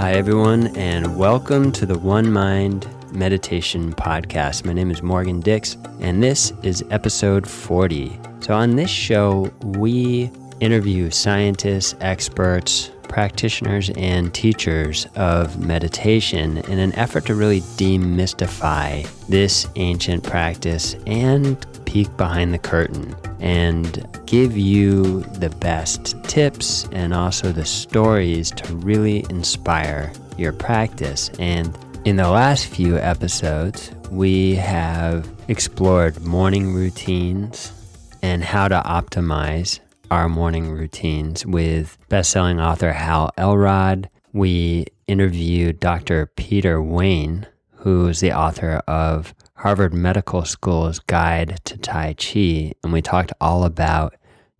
Hi, everyone, and welcome to the One Mind Meditation Podcast. My name is Morgan Dix, and this is episode 40. So, on this show, we interview scientists, experts, practitioners, and teachers of meditation in an effort to really demystify this ancient practice and peek behind the curtain and give you the best tips and also the stories to really inspire your practice. And in the last few episodes, we have explored morning routines and how to optimize our morning routines with best-selling author Hal Elrod. We interviewed Dr. Peter Wayne, who is the author of Harvard Medical School's Guide to Tai Chi, and we talked all about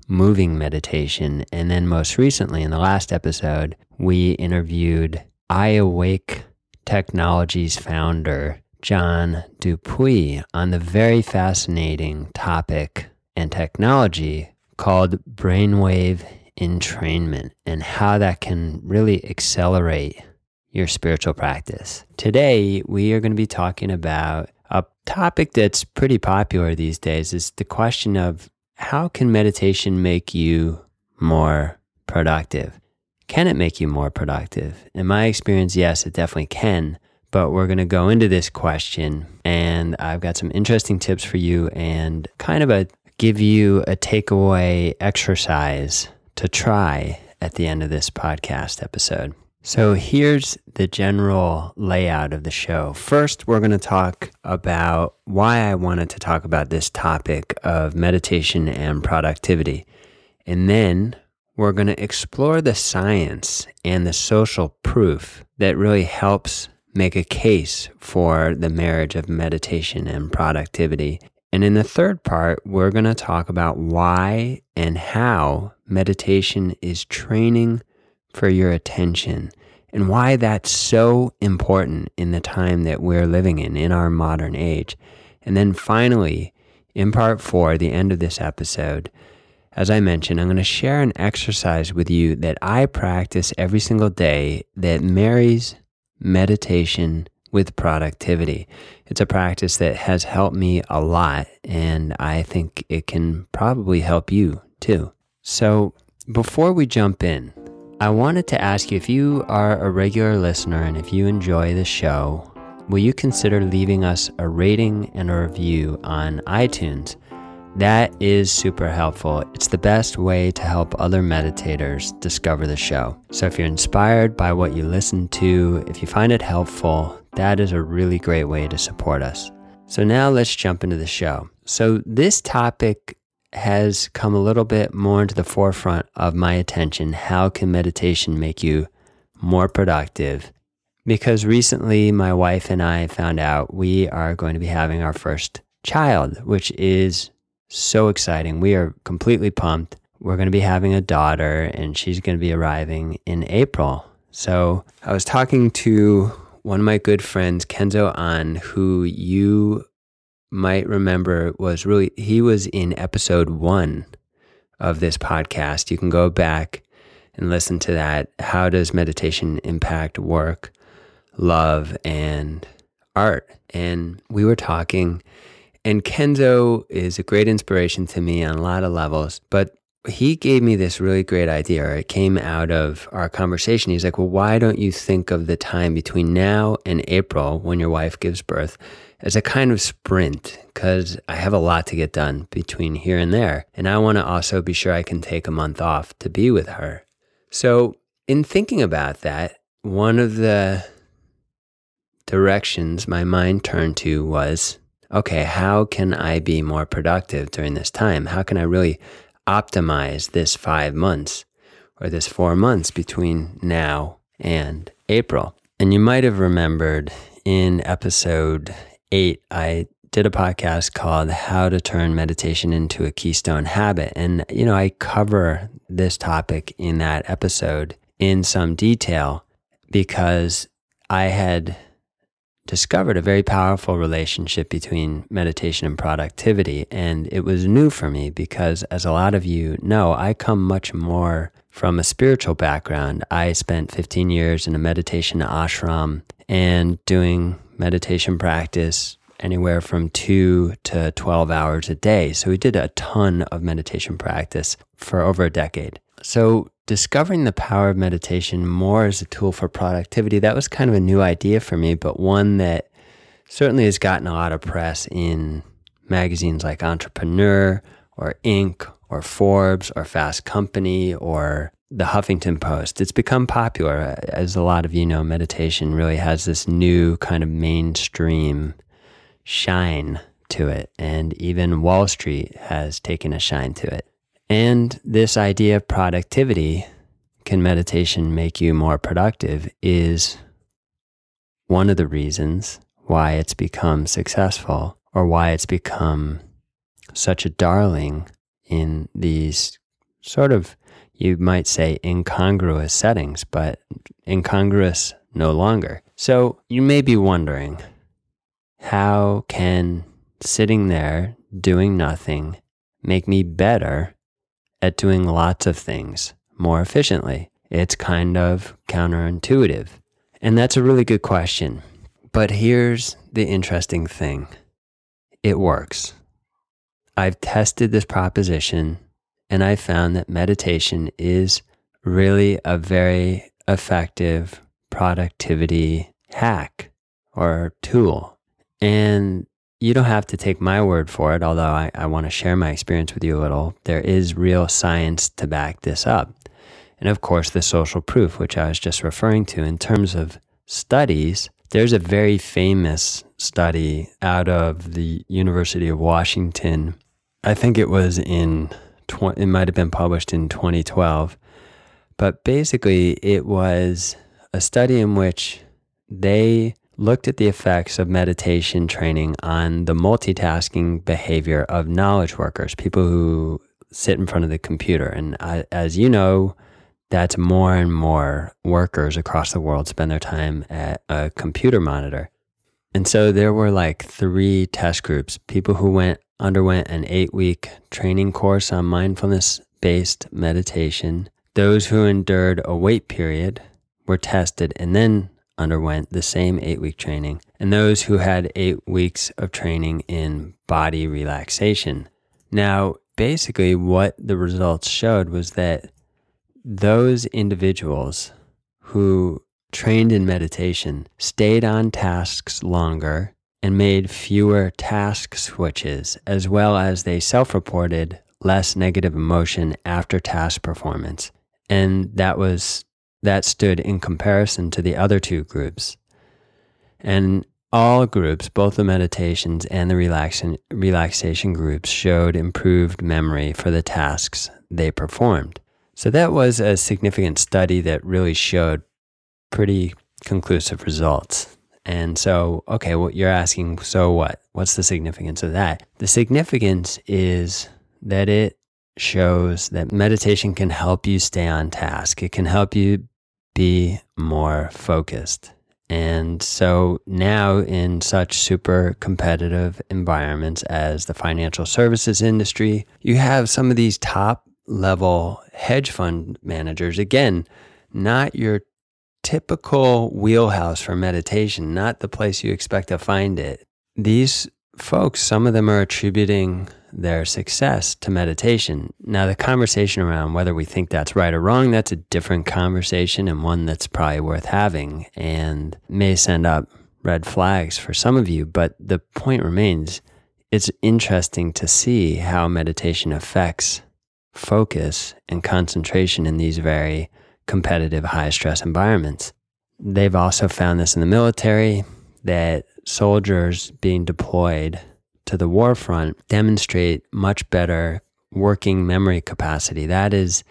moving meditation. And then, most recently, in the last episode, we interviewed iAwake Technologies founder John Dupuy on the very fascinating topic and technology called brainwave entrainment and how that can really accelerate your spiritual practice. Today, we are going to be talking about a topic that's pretty popular these days is the question of how can meditation make you more productive? Can it make you more productive? In my experience, yes, it definitely can. But we're going to go into this question, and I've got some interesting tips for you and kind of a give you a takeaway exercise to try at the end of this podcast episode. So here's the general layout of the show. First, we're going to talk about why I wanted to talk about this topic of meditation and productivity. And then we're going to explore the science and the social proof that really helps make a case for the marriage of meditation and productivity. And in the third part, we're going to talk about why and how meditation is training for your attention and why that's so important in the time that we're living in, in our modern age. And then finally, in part four, the end of this episode, as I mentioned, I'm going to share an exercise with you that I practice every single day that marries meditation with productivity. It's a practice that has helped me a lot, and I think it can probably help you too. So, before we jump in, I wanted to ask you if you are a regular listener and if you enjoy the show, will you consider leaving us a rating and a review on iTunes? That is super helpful. It's the best way to help other meditators discover the show. So if you're inspired by what you listen to, if you find it helpful, that is a really great way to support us. So now let's jump into the show. So this topic has come a little bit more into the forefront of my attention. How can meditation make you more productive? Because recently my wife and I found out we are going to be having our first child, which is so exciting. We are completely pumped. We're going to be having a daughter and she's going to be arriving in April. So I was talking to one of my good friends, Kenzo An, who you might remember was really, he was in episode one of this podcast. You can go back and listen to that. How does meditation impact work, love, and art? And we were talking, and Kenzo is a great inspiration to me on a lot of levels, but he gave me this really great idea. It came out of our conversation. He's like, Well, why don't you think of the time between now and April when your wife gives birth as a kind of sprint? Because I have a lot to get done between here and there. And I want to also be sure I can take a month off to be with her. So, in thinking about that, one of the directions my mind turned to was okay, how can I be more productive during this time? How can I really optimize this five months or this four months between now and April. And you might have remembered in episode eight, I did a podcast called How to Turn Meditation into a Keystone Habit. And, you know, I cover this topic in that episode in some detail because I had discovered a very powerful relationship between meditation and productivity. And it was new for me because, as a lot of you know, I come much more from a spiritual background. I spent 15 years in a meditation ashram and doing meditation practice anywhere from two to 12 hours a day. So we did a ton of meditation practice for over a decade. So discovering the power of meditation more as a tool for productivity, that was kind of a new idea for me, but one that certainly has gotten a lot of press in magazines like Entrepreneur or Inc. or Forbes or Fast Company or the Huffington Post. It's become popular. As a lot of you know, meditation really has this new kind of mainstream shine to it. And even Wall Street has taken a shine to it. And this idea of productivity can meditation make you more productive is one of the reasons why it's become successful or why it's become such a darling in these sort of, you might say, incongruous settings, but incongruous no longer. So you may be wondering how can sitting there doing nothing make me better at doing lots of things more efficiently? It's kind of counterintuitive. And that's a really good question. But here's the interesting thing it works. I've tested this proposition and I found that meditation is really a very effective productivity hack or tool. And you don't have to take my word for it, although I, I want to share my experience with you a little. There is real science to back this up. And of course, the social proof, which I was just referring to in terms of studies. There's a very famous study out of the University of Washington. I think it was in, it might have been published in 2012. But basically, it was a study in which they looked at the effects of meditation training on the multitasking behavior of knowledge workers, people who sit in front of the computer. And I, as you know, that's more and more workers across the world spend their time at a computer monitor. And so there were like three test groups people who went underwent an eight week training course on mindfulness based meditation. Those who endured a wait period were tested and then underwent the same eight week training, and those who had eight weeks of training in body relaxation. Now, basically, what the results showed was that those individuals who trained in meditation stayed on tasks longer and made fewer task switches, as well as they self reported less negative emotion after task performance. And that was that stood in comparison to the other two groups. And all groups, both the meditations and the relaxation, relaxation groups, showed improved memory for the tasks they performed. So that was a significant study that really showed pretty conclusive results. And so, okay, what well, you're asking, so what? What's the significance of that? The significance is that it shows that meditation can help you stay on task. It can help you be more focused. And so now, in such super competitive environments as the financial services industry, you have some of these top level hedge fund managers. Again, not your typical wheelhouse for meditation, not the place you expect to find it. These folks, some of them are attributing their success to meditation. Now, the conversation around whether we think that's right or wrong, that's a different conversation and one that's probably worth having and may send up red flags for some of you. But the point remains it's interesting to see how meditation affects focus and concentration in these very competitive, high stress environments. They've also found this in the military that soldiers being deployed to the war front demonstrate much better working memory capacity. That is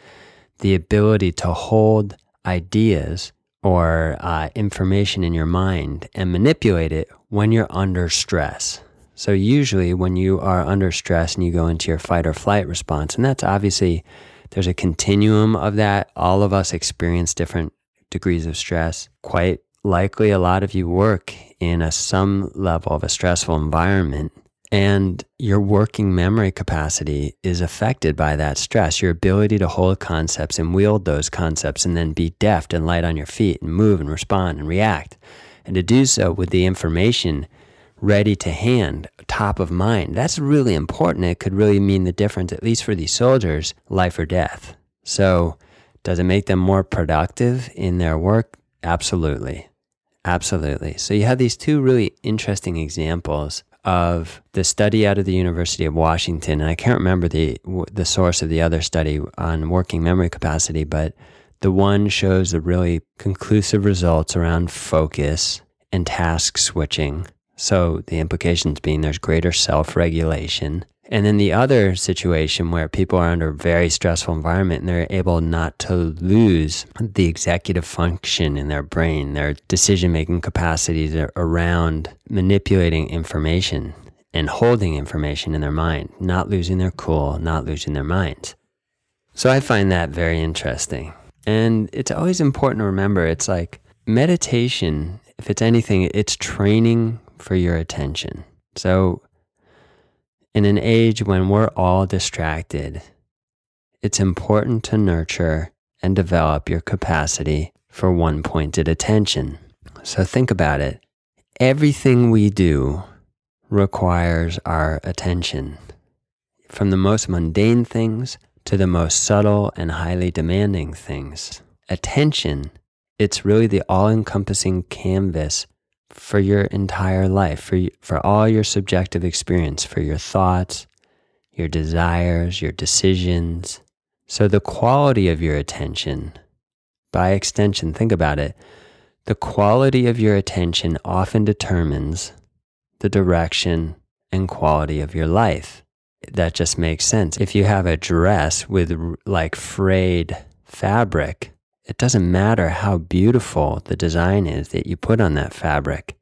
the ability to hold ideas or uh, information in your mind and manipulate it when you're under stress. So, usually, when you are under stress and you go into your fight or flight response, and that's obviously there's a continuum of that. All of us experience different degrees of stress quite likely a lot of you work in a some level of a stressful environment and your working memory capacity is affected by that stress. Your ability to hold concepts and wield those concepts and then be deft and light on your feet and move and respond and react. And to do so with the information ready to hand, top of mind. That's really important. It could really mean the difference, at least for these soldiers, life or death. So, does it make them more productive in their work? Absolutely. Absolutely. So, you have these two really interesting examples of the study out of the University of Washington, and I can't remember the the source of the other study on working memory capacity, but the one shows the really conclusive results around focus and task switching. So the implications being there's greater self-regulation. And then the other situation where people are under a very stressful environment and they're able not to lose the executive function in their brain, their decision making capacities around manipulating information and holding information in their mind, not losing their cool, not losing their minds. So I find that very interesting. And it's always important to remember it's like meditation, if it's anything, it's training for your attention. So in an age when we're all distracted, it's important to nurture and develop your capacity for one pointed attention. So think about it. Everything we do requires our attention. From the most mundane things to the most subtle and highly demanding things. Attention, it's really the all encompassing canvas for your entire life, for, for all your subjective experience, for your thoughts, your desires, your decisions. So, the quality of your attention, by extension, think about it. The quality of your attention often determines the direction and quality of your life. That just makes sense. If you have a dress with like frayed fabric, it doesn't matter how beautiful the design is that you put on that fabric.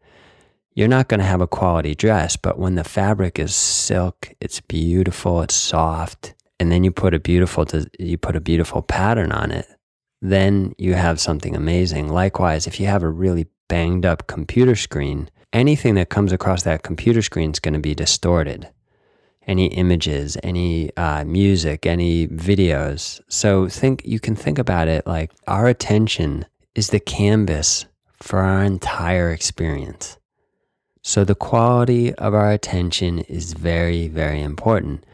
You're not going to have a quality dress, but when the fabric is silk, it's beautiful, it's soft, and then you put a beautiful you put a beautiful pattern on it, then you have something amazing. Likewise, if you have a really banged up computer screen, anything that comes across that computer screen is going to be distorted any images, any uh, music, any videos. So think you can think about it like our attention is the canvas for our entire experience. So the quality of our attention is very, very important.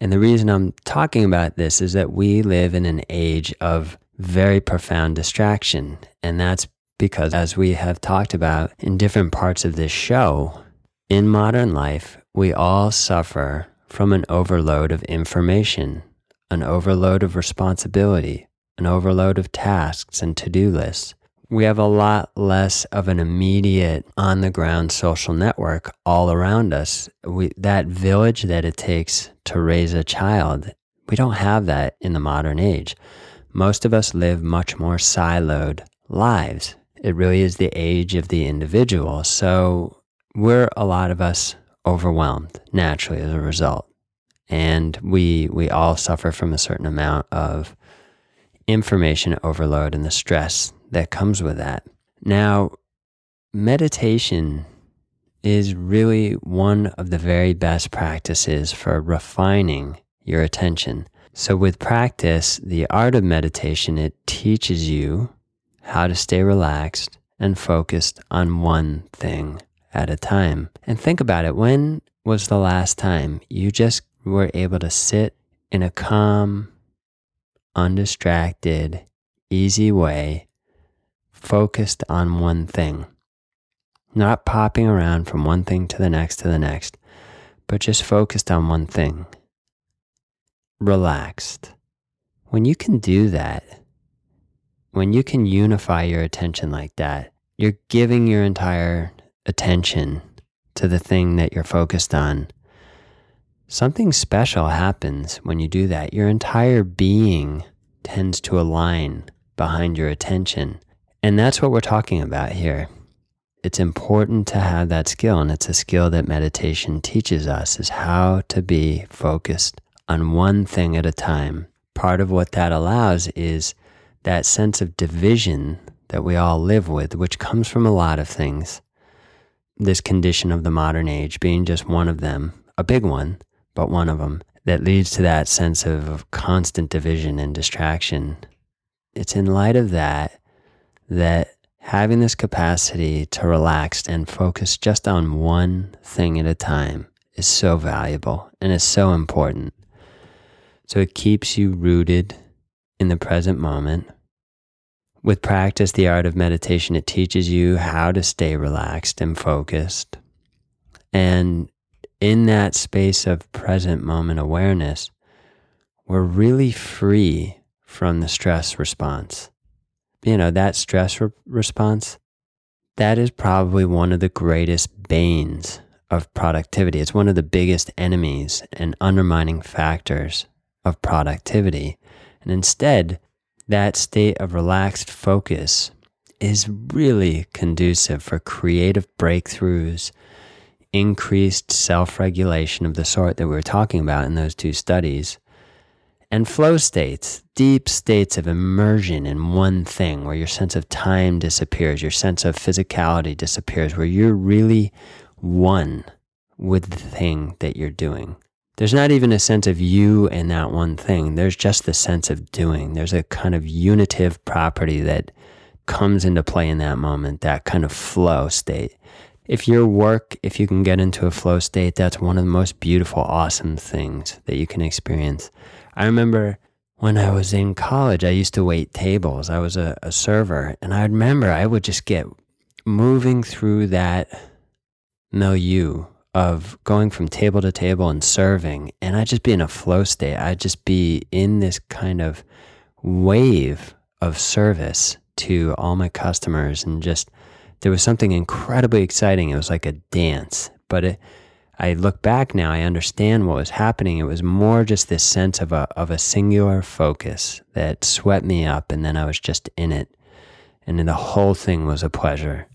And the reason I'm talking about this is that we live in an age of very profound distraction. And that's because, as we have talked about in different parts of this show, in modern life, we all suffer from an overload of information, an overload of responsibility, an overload of tasks and to do lists. We have a lot less of an immediate on the ground social network all around us. We, that village that it takes to raise a child, we don't have that in the modern age. Most of us live much more siloed lives. It really is the age of the individual. So we're a lot of us overwhelmed naturally as a result. And we, we all suffer from a certain amount of information overload and the stress that comes with that. Now, meditation is really one of the very best practices for refining your attention. So, with practice, the art of meditation, it teaches you how to stay relaxed and focused on one thing at a time. And think about it when was the last time you just were able to sit in a calm, undistracted, easy way, focused on one thing? Not popping around from one thing to the next to the next, but just focused on one thing. Relaxed. When you can do that, when you can unify your attention like that, you're giving your entire attention to the thing that you're focused on, something special happens when you do that. Your entire being tends to align behind your attention. And that's what we're talking about here. It's important to have that skill, and it's a skill that meditation teaches us is how to be focused on one thing at a time. Part of what that allows is that sense of division that we all live with, which comes from a lot of things. This condition of the modern age being just one of them, a big one, but one of them, that leads to that sense of constant division and distraction. It's in light of that that having this capacity to relax and focus just on one thing at a time is so valuable and is so important. So it keeps you rooted in the present moment. With practice, the art of meditation, it teaches you how to stay relaxed and focused. And in that space of present moment awareness, we're really free from the stress response. You know, that stress re- response, that is probably one of the greatest banes of productivity. It's one of the biggest enemies and undermining factors of productivity. And instead, that state of relaxed focus is really conducive for creative breakthroughs, increased self regulation of the sort that we were talking about in those two studies, and flow states, deep states of immersion in one thing where your sense of time disappears, your sense of physicality disappears, where you're really one with the thing that you're doing. There's not even a sense of you and that one thing. There's just the sense of doing. There's a kind of unitive property that comes into play in that moment, that kind of flow state. If your work, if you can get into a flow state, that's one of the most beautiful, awesome things that you can experience. I remember when I was in college, I used to wait tables. I was a, a server, and I remember I would just get moving through that milieu of going from table to table and serving, and I'd just be in a flow state. I'd just be in this kind of wave of service to all my customers, and just there was something incredibly exciting. It was like a dance, but it, I look back now, I understand what was happening. It was more just this sense of a of a singular focus that swept me up, and then I was just in it, and then the whole thing was a pleasure.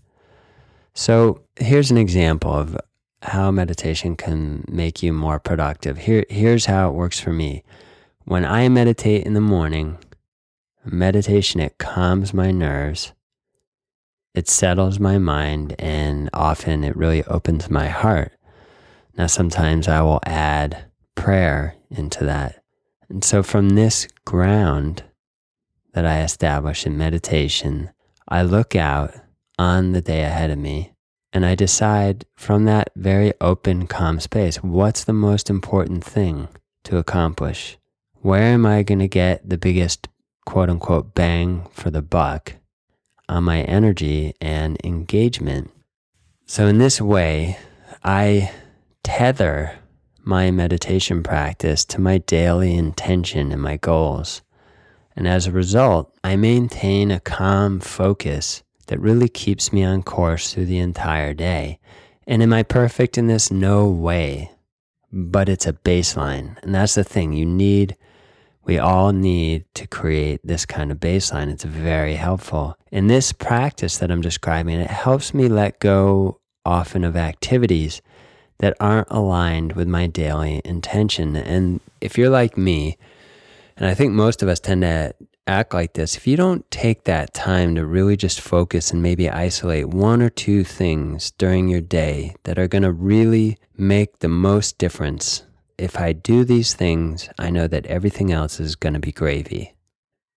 So here's an example of how meditation can make you more productive. Here, here's how it works for me. When I meditate in the morning, meditation, it calms my nerves, it settles my mind, and often it really opens my heart. Now, sometimes I will add prayer into that. And so, from this ground that I establish in meditation, I look out on the day ahead of me and I decide from that very open, calm space what's the most important thing to accomplish? Where am I going to get the biggest quote unquote bang for the buck on my energy and engagement? So, in this way, I tether my meditation practice to my daily intention and my goals. And as a result, I maintain a calm focus that really keeps me on course through the entire day. And am I perfect in this? No way. But it's a baseline. And that's the thing. You need, we all need to create this kind of baseline. It's very helpful. In this practice that I'm describing, it helps me let go often of activities that aren't aligned with my daily intention. And if you're like me, and I think most of us tend to act like this, if you don't take that time to really just focus and maybe isolate one or two things during your day that are going to really make the most difference, if I do these things, I know that everything else is going to be gravy.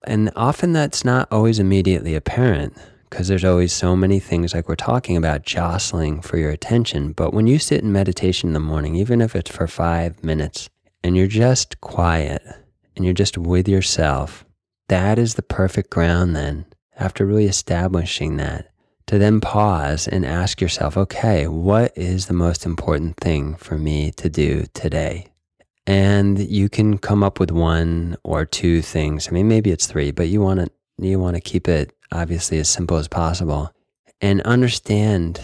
And often that's not always immediately apparent because there's always so many things like we're talking about jostling for your attention. But when you sit in meditation in the morning, even if it's for five minutes, and you're just quiet and you're just with yourself, that is the perfect ground then, after really establishing that, to then pause and ask yourself, okay, what is the most important thing for me to do today? And you can come up with one or two things. I mean, maybe it's three, but you want to you want to keep it obviously as simple as possible and understand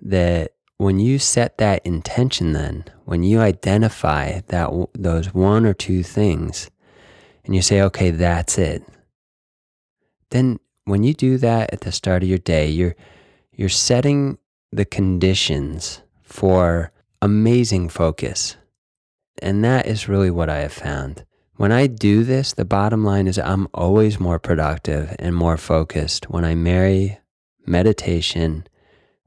that when you set that intention then when you identify that those one or two things and you say, okay, that's it. Then when you do that at the start of your day, you're, you're setting the conditions for amazing focus. And that is really what I have found. When I do this, the bottom line is I'm always more productive and more focused when I marry meditation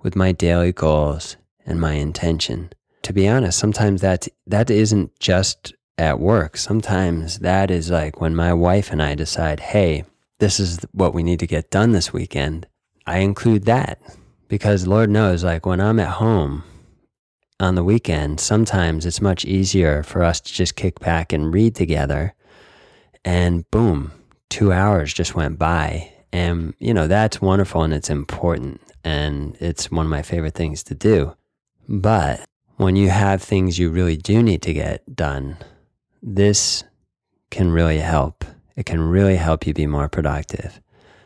with my daily goals and my intention. To be honest, sometimes that that isn't just at work. Sometimes that is like when my wife and I decide, "Hey, this is what we need to get done this weekend." I include that because Lord knows like when I'm at home on the weekend, sometimes it's much easier for us to just kick back and read together. And boom, two hours just went by. And, you know, that's wonderful and it's important. And it's one of my favorite things to do. But when you have things you really do need to get done, this can really help. It can really help you be more productive.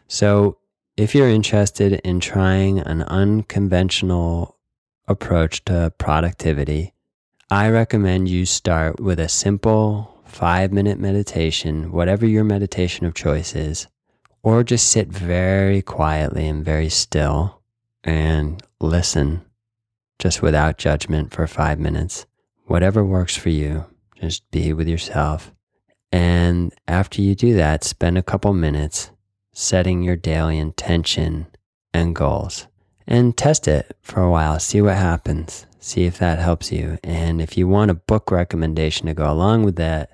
So, if you're interested in trying an unconventional approach to productivity, I recommend you start with a simple five minute meditation, whatever your meditation of choice is, or just sit very quietly and very still and listen just without judgment for five minutes. Whatever works for you, just be with yourself. And after you do that, spend a couple minutes setting your daily intention and goals and test it for a while. See what happens. See if that helps you. And if you want a book recommendation to go along with that,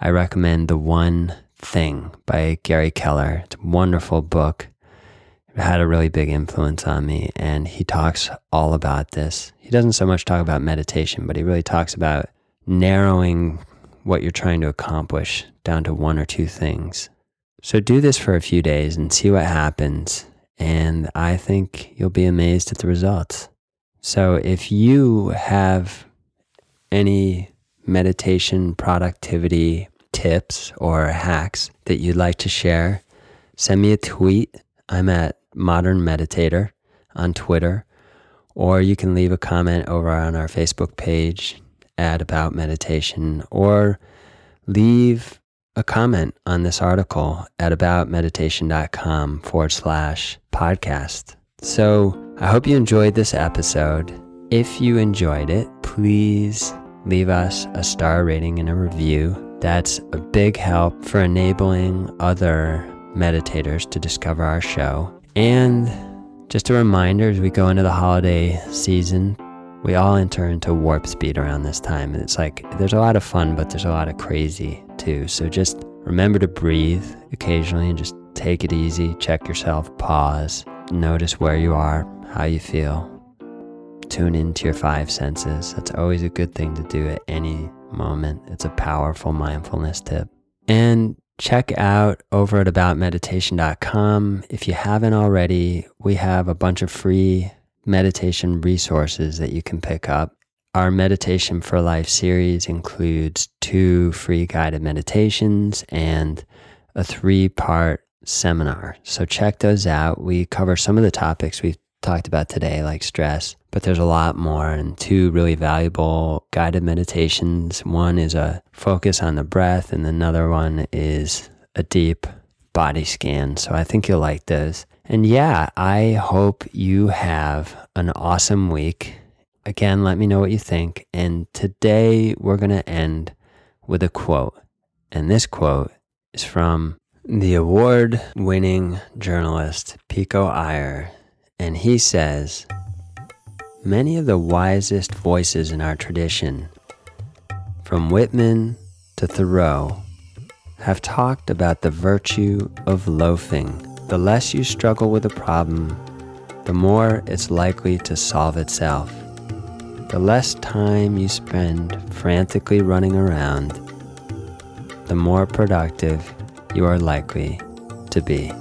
I recommend The One Thing by Gary Keller. It's a wonderful book. It had a really big influence on me. And he talks all about this. He doesn't so much talk about meditation, but he really talks about narrowing what you're trying to accomplish down to one or two things. So do this for a few days and see what happens and I think you'll be amazed at the results. So if you have any meditation productivity tips or hacks that you'd like to share, send me a tweet. I'm at Modern Meditator on Twitter, or you can leave a comment over on our Facebook page at About Meditation, or leave a comment on this article at aboutmeditation.com forward slash podcast. So I hope you enjoyed this episode. If you enjoyed it, please leave us a star rating and a review. That's a big help for enabling other meditators to discover our show. And just a reminder as we go into the holiday season, we all enter into warp speed around this time. And it's like there's a lot of fun, but there's a lot of crazy too. So just remember to breathe occasionally and just take it easy. Check yourself, pause, notice where you are, how you feel. Tune into your five senses. That's always a good thing to do at any moment. It's a powerful mindfulness tip. And check out over at aboutmeditation.com. If you haven't already, we have a bunch of free meditation resources that you can pick up. Our Meditation for Life series includes two free guided meditations and a three part seminar. So check those out. We cover some of the topics we've talked about today, like stress, but there's a lot more and two really valuable guided meditations. One is a focus on the breath, and another one is a deep body scan. So I think you'll like those. And yeah, I hope you have an awesome week. Again, let me know what you think. And today we're going to end with a quote. And this quote is from the award winning journalist Pico Iyer. And he says, Many of the wisest voices in our tradition, from Whitman to Thoreau, have talked about the virtue of loafing. The less you struggle with a problem, the more it's likely to solve itself the less time you spend frantically running around, the more productive you are likely to be.